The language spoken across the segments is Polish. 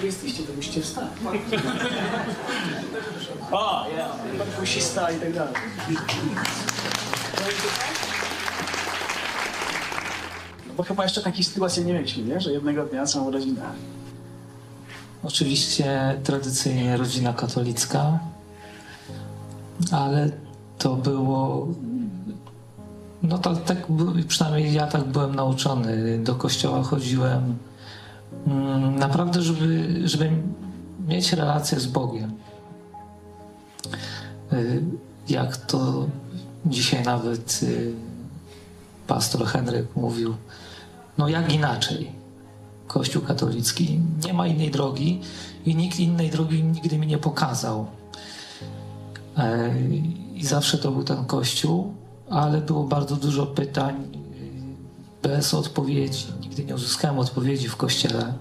wy jesteście, to musicie wstać. O, ja, kusista i tak dalej. No bo chyba jeszcze takiej sytuacji nie mieliśmy, nie? Że jednego dnia całą rodzinę. Oczywiście tradycyjnie rodzina katolicka, ale to było. No to tak, by- przynajmniej ja tak byłem nauczony. Do kościoła chodziłem naprawdę, żeby, żeby mieć relację z Bogiem. Y, Jak to dzisiaj nawet y, pastor Henryk mówił, no jak inaczej. Kościół katolicki. Nie ma innej drogi i nikt innej drogi nigdy mi nie pokazał. E, I zawsze to był ten Kościół, ale było bardzo dużo pytań bez odpowiedzi. Nigdy nie uzyskałem odpowiedzi w Kościele,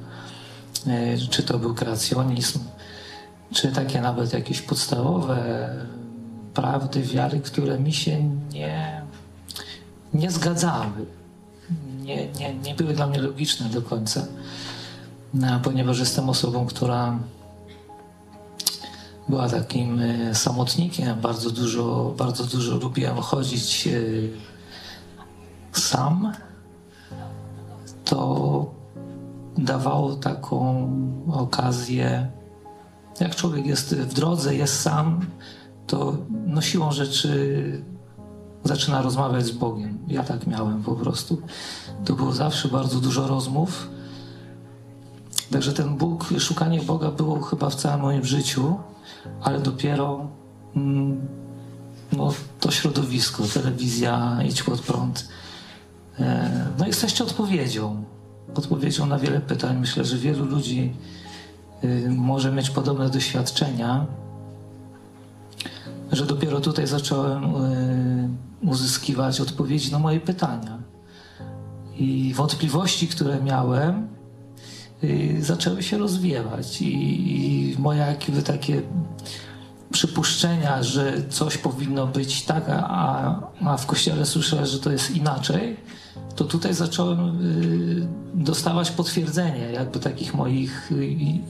e, czy to był kreacjonizm, czy takie nawet jakieś podstawowe prawdy wiary, które mi się nie, nie zgadzały nie, nie, nie były dla mnie logiczne do końca, no, ponieważ jestem osobą, która była takim e, samotnikiem. Bardzo dużo, bardzo dużo lubiłem chodzić e, sam. To dawało taką okazję, jak człowiek jest w drodze, jest sam, to no siłą rzeczy zaczyna rozmawiać z Bogiem. Ja tak miałem po prostu. To było zawsze bardzo dużo rozmów. Także ten Bóg, szukanie Boga było chyba w całym moim życiu, ale dopiero mm, no, to środowisko, telewizja, idź pod prąd. E, no jesteście odpowiedzią. Odpowiedzią na wiele pytań. Myślę, że wielu ludzi y, może mieć podobne doświadczenia że dopiero tutaj zacząłem y, uzyskiwać odpowiedzi na moje pytania. I wątpliwości, które miałem, y, zaczęły się rozwiewać. I, moje jakby takie przypuszczenia, że coś powinno być tak, a, a w kościele słyszę, że to jest inaczej, to tutaj zacząłem y, dostawać potwierdzenie jakby takich moich y,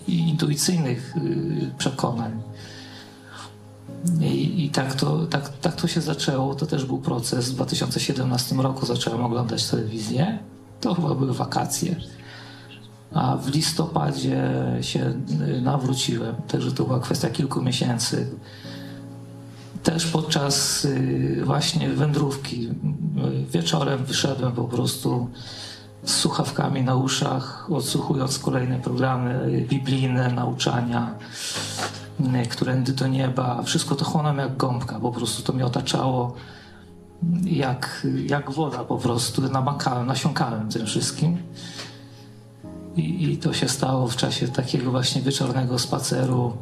intuicyjnych y, przekonań. I, i tak, to, tak, tak to się zaczęło. To też był proces. W 2017 roku zacząłem oglądać telewizję. To chyba były wakacje. A w listopadzie się nawróciłem. Także to była kwestia kilku miesięcy. Też podczas y, właśnie wędrówki y, wieczorem wyszedłem po prostu z słuchawkami na uszach, odsłuchując kolejne programy y, biblijne, nauczania którędy do nieba. Wszystko to chłonąłem jak gąbka, po prostu to mnie otaczało jak, jak woda po prostu. Namakałem, nasiąkałem tym wszystkim. I, I to się stało w czasie takiego właśnie wieczornego spaceru.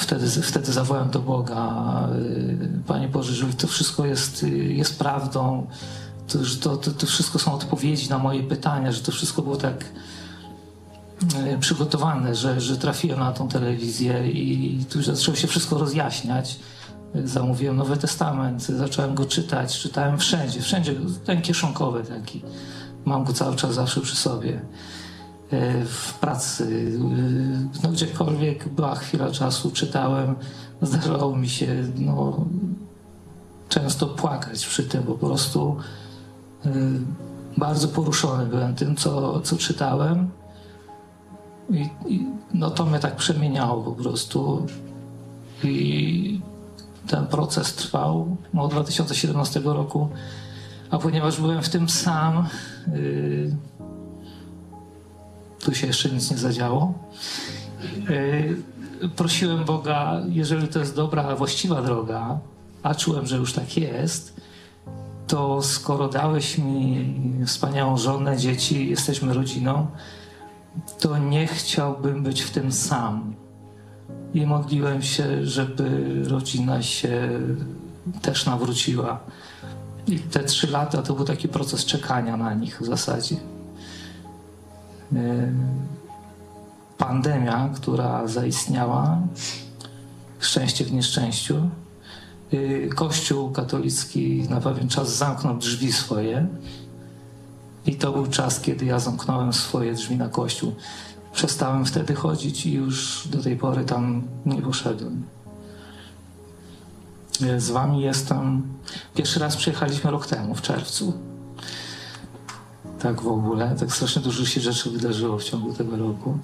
Wtedy, wtedy zawołałem do Boga, y, Panie Boże, że to wszystko jest, y, jest prawdą, to, że to, to, to wszystko są odpowiedzi na moje pytania, że to wszystko było tak y, przygotowane, że, że trafiłem na tą telewizję i tu zaczęło się wszystko rozjaśniać. Zamówiłem Nowy Testament, zacząłem go czytać, czytałem wszędzie, wszędzie, ten kieszonkowy taki. Mam go cały czas zawsze przy sobie. Y, W pracy, y, no gdziekolwiek była chwila czasu, czytałem, zdarzało mi się no, często płakać przy tym, po prostu y, bardzo poruszony byłem tym, co, co czytałem. I, I no to mnie tak przemieniało po prostu. I ten proces trwał no, od 2017 roku, a ponieważ byłem w tym sam, y, tu się jeszcze nic nie zadziało. Y, Prosiłem Boga, jeżeli to jest dobra, właściwa droga, a czułem, że już tak jest, to skoro dałeś mi wspaniałą żonę, dzieci, jesteśmy rodziną, to nie chciałbym być w tym sam. I modliłem się, żeby rodzina się też nawróciła. I te trzy lata to był taki proces czekania na nich w zasadzie. Yy, Pandemia, która zaistniała, szczęście w nieszczęściu. Yy, Kościół katolicki na pewien czas zamknął drzwi swoje I to był czas, kiedy ja zamknąłem swoje drzwi na kościół. Przestałem wtedy chodzić i już do tej pory tam nie poszedłem. Z wami jestem. Pierwszy raz przyjechaliśmy rok temu, w czerwcu. Tak w ogóle. Tak strasznie dużo się rzeczy wydarzyło w ciągu tego roku.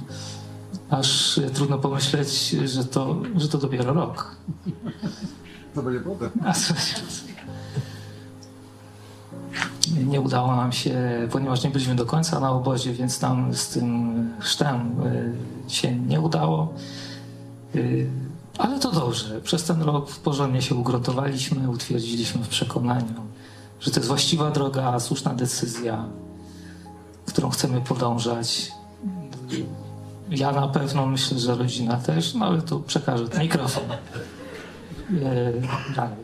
Aż trudno pomyśleć, że to, że to dopiero rok. To będzie co- Nie udało nam się, ponieważ nie byliśmy do końca na obozie, więc nam z tym chrztem y, się nie udało. Y, Ale to dobrze. Przez ten rok porządnie się ugruntowaliśmy, utwierdziliśmy w przekonaniu, że to jest właściwa droga, słuszna decyzja, którą chcemy podążać. Ja na pewno myślę, że rodzina też, no ale tu przekażę ten mikrofon. Dalej.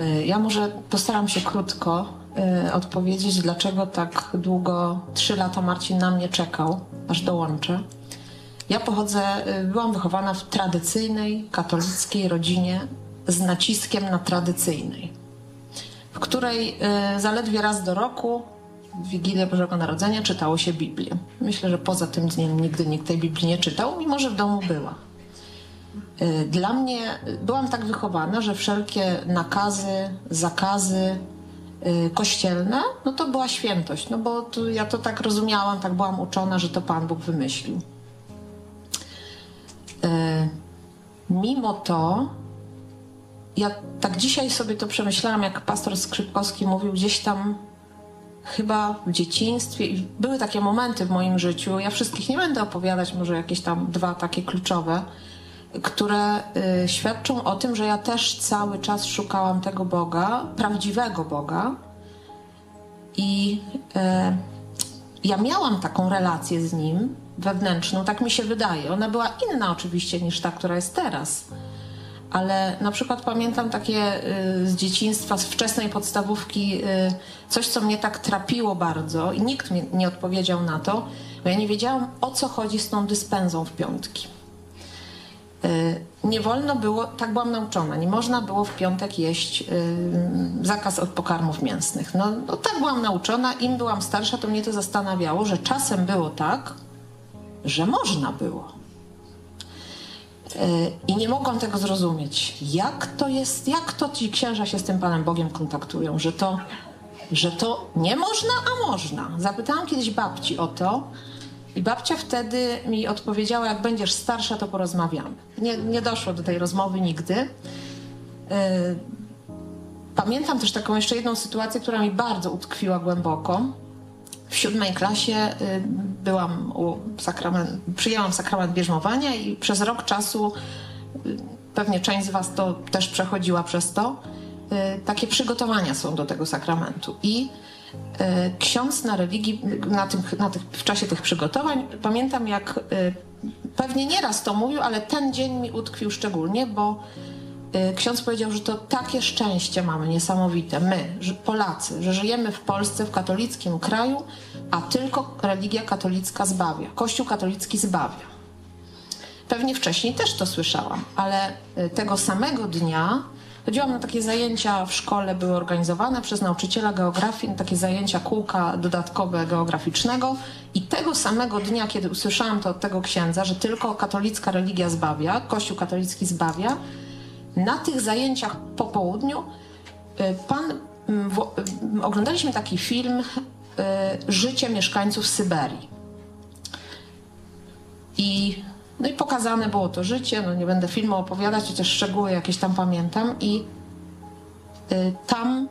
Y, Ja może postaram się krótko y, odpowiedzieć, dlaczego tak długo, trzy lata Marcin na mnie czekał, aż dołączę. Ja pochodzę, byłam wychowana w tradycyjnej, katolickiej rodzinie z naciskiem na tradycyjnej, w której y, zaledwie raz do roku, w Wigilię Bożego Narodzenia, czytało się Biblię. Myślę, że poza tym dniem nigdy nikt tej Biblii nie czytał, mimo że w domu była. Y, Dla mnie y, byłam tak wychowana, że wszelkie nakazy, zakazy kościelne, no to była świętość, no bo to, ja to tak rozumiałam, tak byłam uczona, że to Pan Bóg wymyślił. Mimo to, ja tak dzisiaj sobie to przemyślałam, jak pastor Skrzypkowski mówił, gdzieś tam chyba w dzieciństwie były takie momenty w moim życiu, ja wszystkich nie będę opowiadać, może jakieś tam dwa takie kluczowe, które y, świadczą o tym, że ja też cały czas szukałam tego Boga, prawdziwego Boga. I y, ja miałam taką relację z Nim wewnętrzną, tak mi się wydaje. Ona była inna oczywiście niż ta, która jest teraz. Ale na przykład pamiętam takie y, z dzieciństwa, z wczesnej podstawówki, y, coś, co mnie tak trapiło bardzo i nikt mi nie odpowiedział na to, bo ja nie wiedziałam, o co chodzi z tą dyspensą w piątki. Y, Nie wolno było, tak byłam nauczona, nie można było w piątek jeść zakaz od pokarmów mięsnych. No, no tak byłam nauczona, im byłam starsza, to mnie to zastanawiało, że czasem było tak, że można było. Y, I nie mogłam tego zrozumieć. Jak to jest, jak to ci księża się z tym Panem Bogiem kontaktują, że to, że to nie można, a można. Zapytałam kiedyś babci o to i babcia wtedy mi odpowiedziała, jak będziesz starsza, to porozmawiamy. Nie, nie doszło do tej rozmowy nigdy. Y, Pamiętam też taką jeszcze jedną sytuację, która mi bardzo utkwiła głęboko. W siódmej klasie y, byłam sakrament, przyjęłam sakrament bierzmowania i przez rok czasu, y, pewnie część z Was to też przechodziła przez to, y, takie przygotowania są do tego sakramentu. I ksiądz na religii, na tym, na tych, w czasie tych przygotowań, pamiętam jak pewnie nieraz to mówił, ale ten dzień mi utkwił szczególnie, bo ksiądz powiedział, że to takie szczęście mamy niesamowite, my, Polacy, że żyjemy w Polsce, w katolickim kraju, a tylko religia katolicka zbawia, Kościół katolicki zbawia. Pewnie wcześniej też to słyszałam, ale y, tego samego dnia chodziłam na takie zajęcia w szkole, były organizowane przez nauczyciela geografii, takie zajęcia kółka dodatkowe geograficznego i tego samego dnia, kiedy usłyszałam to od tego księdza, że tylko katolicka religia zbawia, Kościół katolicki zbawia, na tych zajęciach po południu y, pan, oglądaliśmy taki film Życie mieszkańców Syberii. I, no i pokazane było to życie, no nie będę filmu opowiadać, chociaż szczegóły jakieś tam pamiętam. I y, tam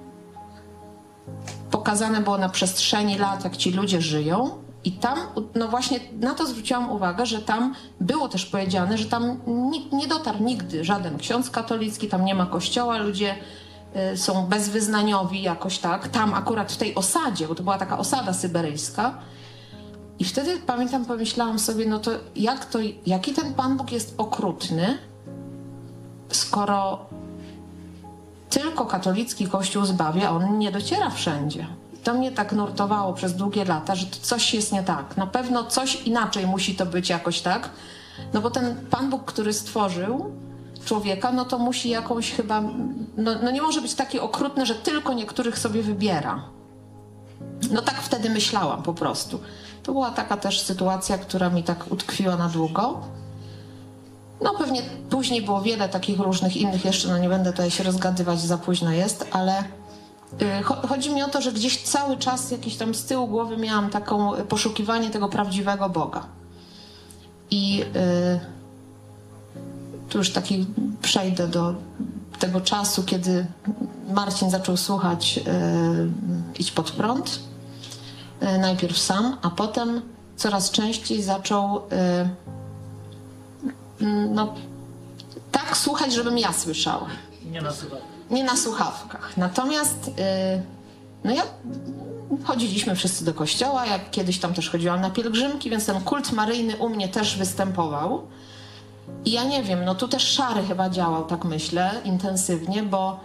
pokazane było na przestrzeni lat, jak ci ludzie żyją. I tam, no właśnie na to zwróciłam uwagę, że tam było też powiedziane, że tam nikt nie dotarł nigdy żaden ksiądz katolicki, tam nie ma kościoła, ludzie y, są bezwyznaniowi jakoś tak. Tam akurat w tej osadzie, bo to była taka osada syberyjska, i wtedy pamiętam, pomyślałam sobie, no to jak to, jaki ten Pan Bóg jest okrutny, skoro tylko katolicki kościół zbawia, on nie dociera wszędzie. To mnie tak nurtowało przez długie lata, że coś jest nie tak. Na pewno coś inaczej musi to być jakoś tak, no bo ten Pan Bóg, który stworzył człowieka, no to musi jakąś chyba, no, no nie może być taki okrutny, że tylko niektórych sobie wybiera. No tak wtedy myślałam po prostu. To była taka też sytuacja, która mi tak utkwiła na długo. No pewnie później było wiele takich różnych innych jeszcze, no nie będę tutaj się rozgadywać, za późno jest, ale y, cho- chodzi mi o to, że gdzieś cały czas jakiś tam z tyłu głowy miałam taką poszukiwanie tego prawdziwego Boga. I y, tu już taki przejdę do tego czasu, kiedy Marcin zaczął słuchać y, Idź pod prąd. Y, najpierw sam, a potem coraz częściej zaczął y, mm, no, tak słuchać, żebym ja słyszała. Nie nasuwa. Nie na słuchawkach. Natomiast no ja chodziliśmy wszyscy do kościoła, ja kiedyś tam też chodziłam na pielgrzymki, więc ten kult maryjny u mnie też występował. I ja nie wiem, no tu też szary chyba działał, tak myślę, intensywnie, bo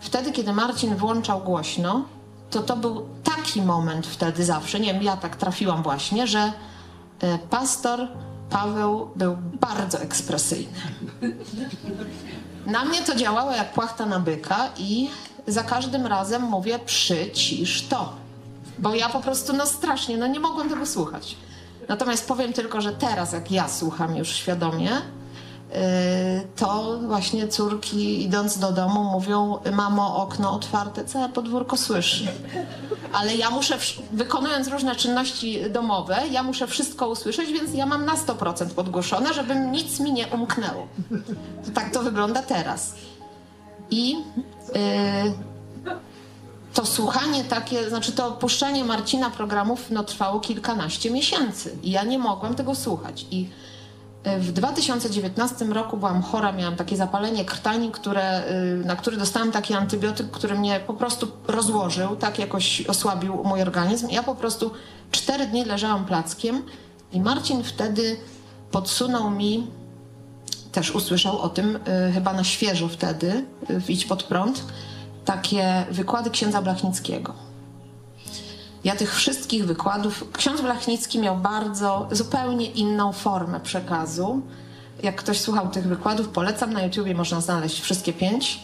wtedy, kiedy Marcin włączał głośno, to to był taki moment wtedy zawsze, nie wiem, ja tak trafiłam właśnie, że y, pastor Paweł był bardzo ekspresyjny. Na mnie to działało jak płachta na byka i za każdym razem mówię przycisz to. Bo ja po prostu, no strasznie, no nie mogłam tego słuchać. Natomiast powiem tylko, że teraz jak ja słucham już świadomie, to właśnie córki idąc do domu mówią mamo okno otwarte, całe podwórko słyszy. Ale ja muszę, wykonując różne czynności domowe, ja muszę wszystko usłyszeć, więc ja mam na 100% podgłoszone, żeby nic mi nie umknęło. To tak to wygląda teraz. I yy, to słuchanie takie, znaczy to opuszczanie Marcina programów no, trwało kilkanaście miesięcy i ja nie mogłam tego słuchać. I y, w 2019 roku byłam chora, miałam takie zapalenie krtani, które, y, na które dostałam taki antybiotyk, który mnie po prostu rozłożył, tak jakoś osłabił mój organizm. Ja po prostu cztery dni leżałam plackiem i Marcin wtedy podsunął mi też usłyszał o tym y, chyba na świeżo wtedy, y, w Idź pod prąd, takie wykłady księdza Blachnickiego. Ja tych wszystkich wykładów, ksiądz Blachnicki miał bardzo, zupełnie inną formę przekazu. Jak ktoś słuchał tych wykładów, polecam, na YouTubie można znaleźć wszystkie pięć.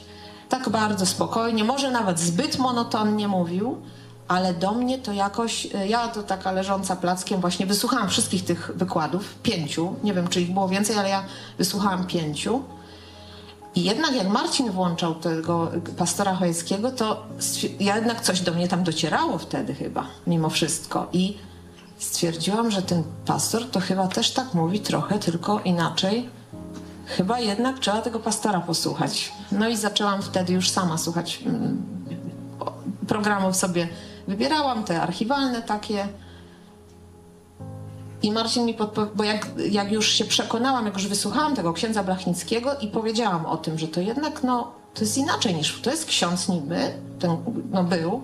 Tak bardzo spokojnie, może nawet zbyt monotonnie mówił, ale do mnie to jakoś, y, ja to taka leżąca plackiem właśnie wysłuchałam wszystkich tych wykładów, pięciu, nie wiem czy ich było więcej, ale ja wysłuchałam pięciu. I jednak jak Marcin włączał tego pastora Chojeckiego, to ja jednak coś do mnie tam docierało wtedy chyba, mimo wszystko. I stwierdziłam, że ten pastor to chyba też tak mówi trochę, tylko inaczej. Chyba jednak trzeba tego pastora posłuchać. No i zaczęłam wtedy już sama słuchać mm, programów sobie wybierałam, te archiwalne takie. I Marcin mi podpowiedział, bo jak, jak już się przekonałam, jak już wysłuchałam tego księdza Blachnickiego i powiedziałam o tym, że to jednak no, to jest inaczej niż, to jest ksiądz niby, ten no, był,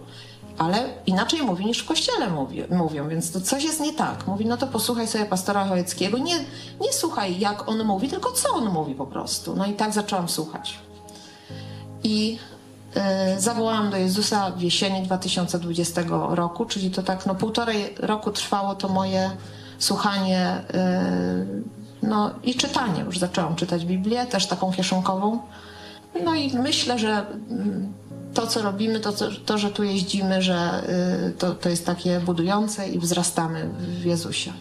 ale inaczej mówi niż w kościele mówi, mówią, więc to coś jest nie tak. Mówi, no to posłuchaj sobie pastora Chojeckiego, nie, nie słuchaj jak on mówi, tylko co on mówi po prostu. No i tak zaczęłam słuchać. I y, zawołałam do Jezusa w jesieni 2020 roku, czyli to tak no półtorej roku trwało to moje słuchanie y, no i czytanie. Już zaczęłam czytać Biblię, też taką kieszonkową. No i myślę, że mm, to, co robimy, to, to że tu jeździmy, że y, to, to jest takie budujące i wzrastamy w Jezusie.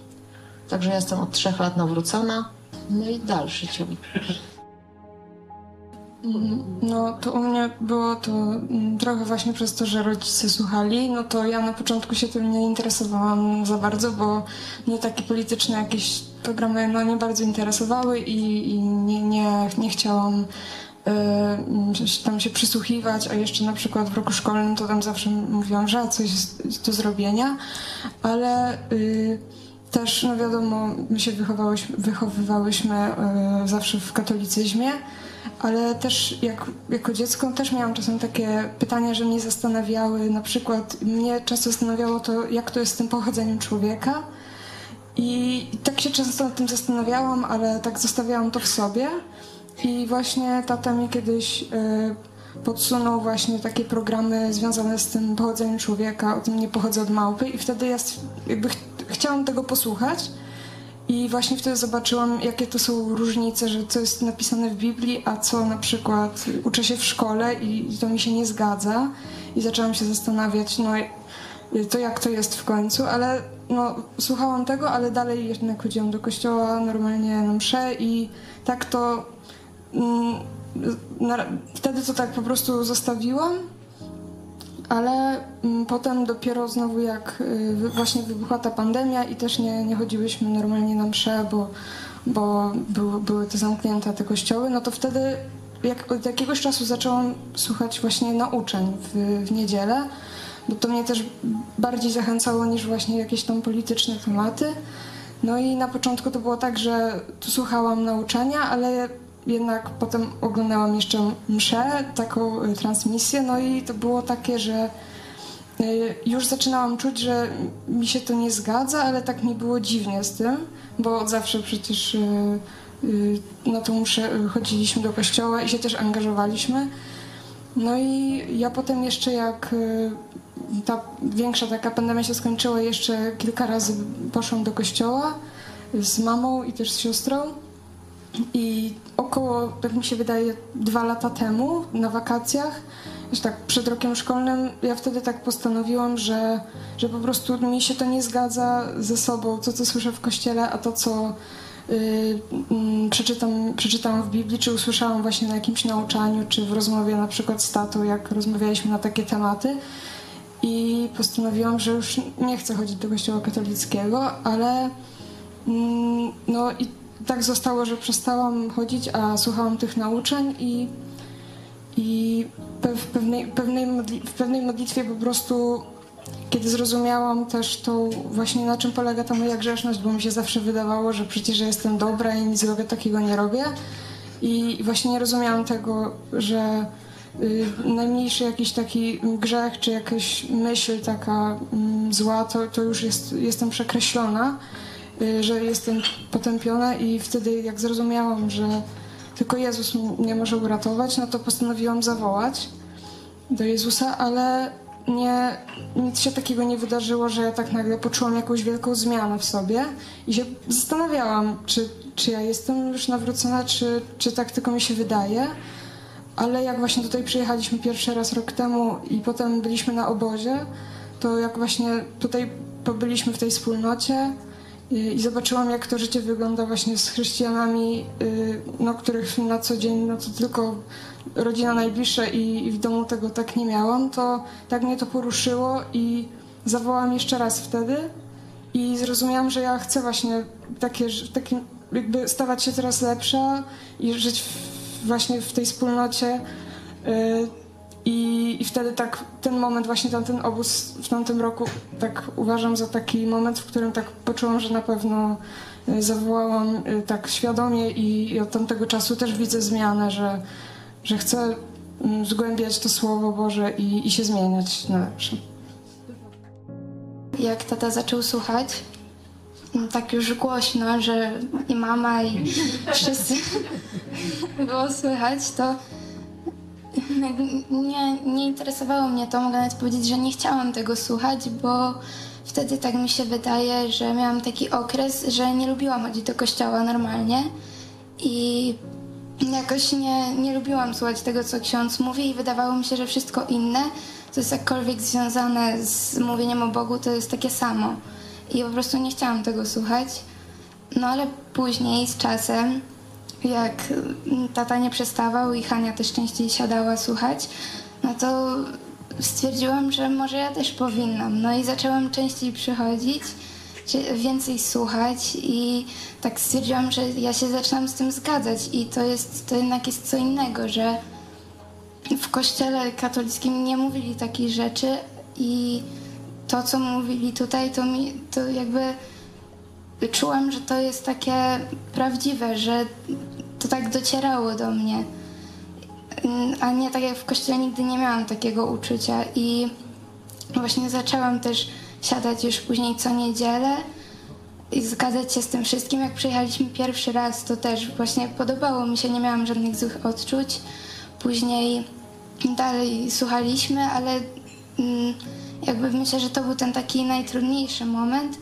Także jestem od trzech lat nawrócona. No i dalszy ciąg. No to u mnie było to mm, trochę właśnie przez to, że rodzice słuchali, no to ja na początku się tym nie interesowałam za bardzo, bo mnie takie polityczne jakieś programy no nie bardzo interesowały i, i nie, nie, nie chciałam y, tam się przysłuchiwać, a jeszcze na przykład w roku szkolnym to tam zawsze mówiłam, że coś do zrobienia, ale y, też, no wiadomo, my się wychowywałyśmy y, zawsze w katolicyzmie, ale też jak, jako dziecko też miałam czasem takie pytania, że mnie zastanawiały, na przykład mnie często zastanawiało to, jak to jest z tym pochodzeniem człowieka. I tak się często nad tym zastanawiałam, ale tak zostawiałam to w sobie. I właśnie tata mi kiedyś y, podsunął właśnie takie programy związane z tym pochodzeniem człowieka, o tym nie pochodzę od małpy. I wtedy ja jakby ch- chciałam tego posłuchać I właśnie wtedy zobaczyłam, jakie to są różnice, że co jest napisane w Biblii, a co na przykład uczę się w szkole i to mi się nie zgadza. I zaczęłam się zastanawiać, no to jak to jest w końcu, ale no, słuchałam tego, ale dalej jednak chodziłam do kościoła, normalnie na msze i tak to... Mm, na, wtedy to tak po prostu zostawiłam, ale mm, potem dopiero znowu jak y, właśnie wybuchła ta pandemia i też nie, nie chodziłyśmy normalnie na msze, bo, bo były, były te zamknięte te kościoły, no to wtedy jak, od jakiegoś czasu zaczęłam słuchać właśnie nauczeń w, w niedzielę, bo to mnie też bardziej zachęcało niż właśnie jakieś tam polityczne tematy. No i na początku to było tak, że tu słuchałam nauczania, ale jednak potem oglądałam jeszcze mszę, taką y, transmisję, no i to było takie, że y, już zaczynałam czuć, że mi się to nie zgadza, ale tak mi było dziwnie z tym, bo zawsze przecież y, na tą mszę chodziliśmy do kościoła i się też angażowaliśmy. No i ja potem jeszcze jak ta większa taka pandemia się skończyła, jeszcze kilka razy poszłam do kościoła z mamą i też z siostrą. I około, tak mi się wydaje, dwa lata temu na wakacjach, już tak przed rokiem szkolnym, ja wtedy tak postanowiłam, że, że po prostu mi się to nie zgadza ze sobą, to co słyszę w kościele, a to co yy, przeczytam, przeczytałam w Biblii, czy usłyszałam właśnie na jakimś nauczaniu, czy w rozmowie na przykład z tatą, jak rozmawialiśmy na takie tematy. I postanowiłam, że już nie chcę chodzić do kościoła katolickiego, ale yy, no i tak zostało, że przestałam chodzić, a słuchałam tych nauczeń i, i w, pewnej, pewnej modli, w pewnej modlitwie po prostu, kiedy zrozumiałam też to właśnie na czym polega ta moja grzeszność, bo mi się zawsze wydawało, że przecież jestem dobra i nic złego takiego nie robię. I właśnie nie rozumiałam tego, że y, najmniejszy jakiś taki grzech, czy jakaś myśl taka y, zła, to, to już jest, jestem przekreślona. Y, że jestem potępiona i wtedy jak zrozumiałam, że tylko Jezus mnie może uratować, no to postanowiłam zawołać do Jezusa, ale nie, nic się takiego nie wydarzyło, że ja tak nagle poczułam jakąś wielką zmianę w sobie i się zastanawiałam, czy, czy ja jestem już nawrócona, czy, czy tak tylko mi się wydaje. Ale jak właśnie tutaj przyjechaliśmy pierwszy raz rok temu i potem byliśmy na obozie, to jak właśnie tutaj pobyliśmy w tej wspólnocie, i zobaczyłam, jak to życie wygląda właśnie z chrześcijanami, y, no, których na co dzień no, to tylko rodzina najbliższa i, i w domu tego tak nie miałam, to tak mnie to poruszyło i zawołałam jeszcze raz wtedy i zrozumiałam, że ja chcę właśnie takie, takie jakby stawać się coraz lepsza i żyć w, właśnie w tej wspólnocie. Y, i, I wtedy tak, ten moment, właśnie tamten obóz w tamtym roku, tak uważam za taki moment, w którym tak poczułam, że na pewno y, zawołałam y, tak świadomie i, i od tamtego czasu też widzę zmianę, że, że chcę mm, zgłębiać to Słowo Boże i, i się zmieniać na lepsze. Jak tata zaczął słuchać, tak już głośno, że i mama, i wszyscy było słychać, to nie, nie interesowało mnie to, mogę nawet powiedzieć, że nie chciałam tego słuchać, bo wtedy tak mi się wydaje, że miałam taki okres, że nie lubiłam chodzić do kościoła normalnie i jakoś nie, nie lubiłam słuchać tego, co ksiądz mówi i wydawało mi się, że wszystko inne, co jest jakkolwiek związane z mówieniem o Bogu, to jest takie samo. I po prostu nie chciałam tego słuchać. No ale później, z czasem, jak tata nie przestawał i Hania też częściej siadała słuchać, no to stwierdziłam, że może ja też powinnam. No i zaczęłam częściej przychodzić, więcej słuchać i tak stwierdziłam, że ja się zaczynam z tym zgadzać i to jest, to jednak jest co innego, że w kościele katolickim nie mówili takich rzeczy i to, co mówili tutaj, to mi, to jakby czułam, że to jest takie prawdziwe, że to tak docierało do mnie. A nie tak jak w kościele nigdy nie miałam takiego uczucia i właśnie zaczęłam też siadać już później co niedzielę i zgadzać się z tym wszystkim. Jak przyjechaliśmy pierwszy raz, to też właśnie podobało mi się, nie miałam żadnych złych odczuć. Później dalej słuchaliśmy, ale mm, jakby myślę, że to był ten taki najtrudniejszy moment,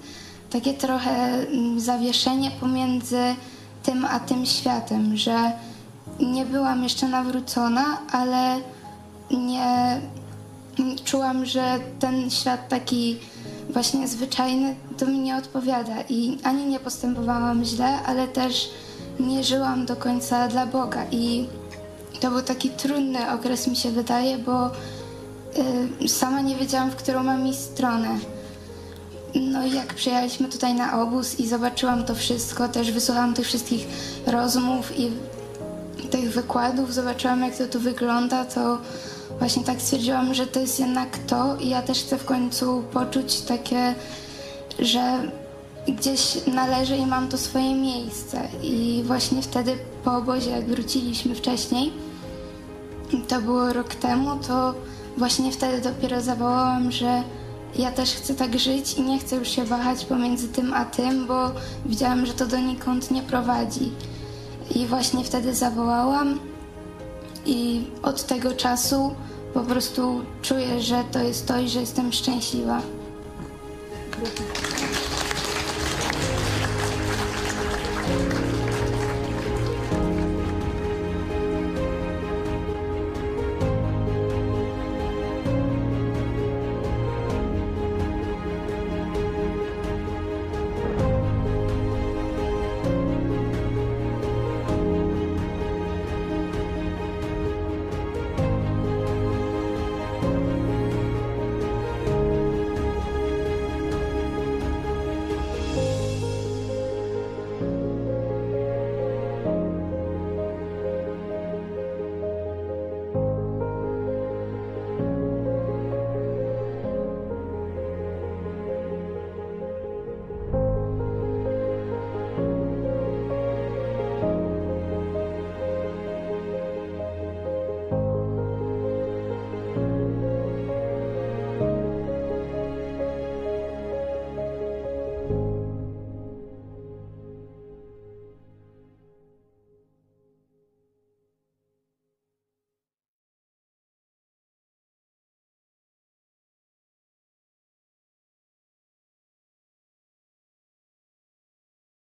takie trochę mm, zawieszenie pomiędzy tym a tym światem, że nie byłam jeszcze nawrócona, ale nie czułam, że ten świat taki właśnie zwyczajny to mi nie odpowiada i ani nie postępowałam źle, ale też nie żyłam do końca dla Boga i to był taki trudny okres mi się wydaje, bo y, sama nie wiedziałam, w którą mam iść stronę. No jak przyjechaliśmy tutaj na obóz i zobaczyłam to wszystko, też wysłuchałam tych wszystkich rozmów i tych wykładów, zobaczyłam jak to tu wygląda, to właśnie tak stwierdziłam, że to jest jednak to i ja też chcę w końcu poczuć takie, że gdzieś należy i mam to swoje miejsce. I właśnie wtedy po obozie, jak wróciliśmy wcześniej, to było rok temu, to właśnie wtedy dopiero zawołałam, że ja też chcę tak żyć i nie chcę już się wahać pomiędzy tym a tym, bo widziałam, że to donikąd nie prowadzi. I właśnie wtedy zawołałam i od tego czasu po prostu czuję, że to jest to i że jestem szczęśliwa. Dziękuję.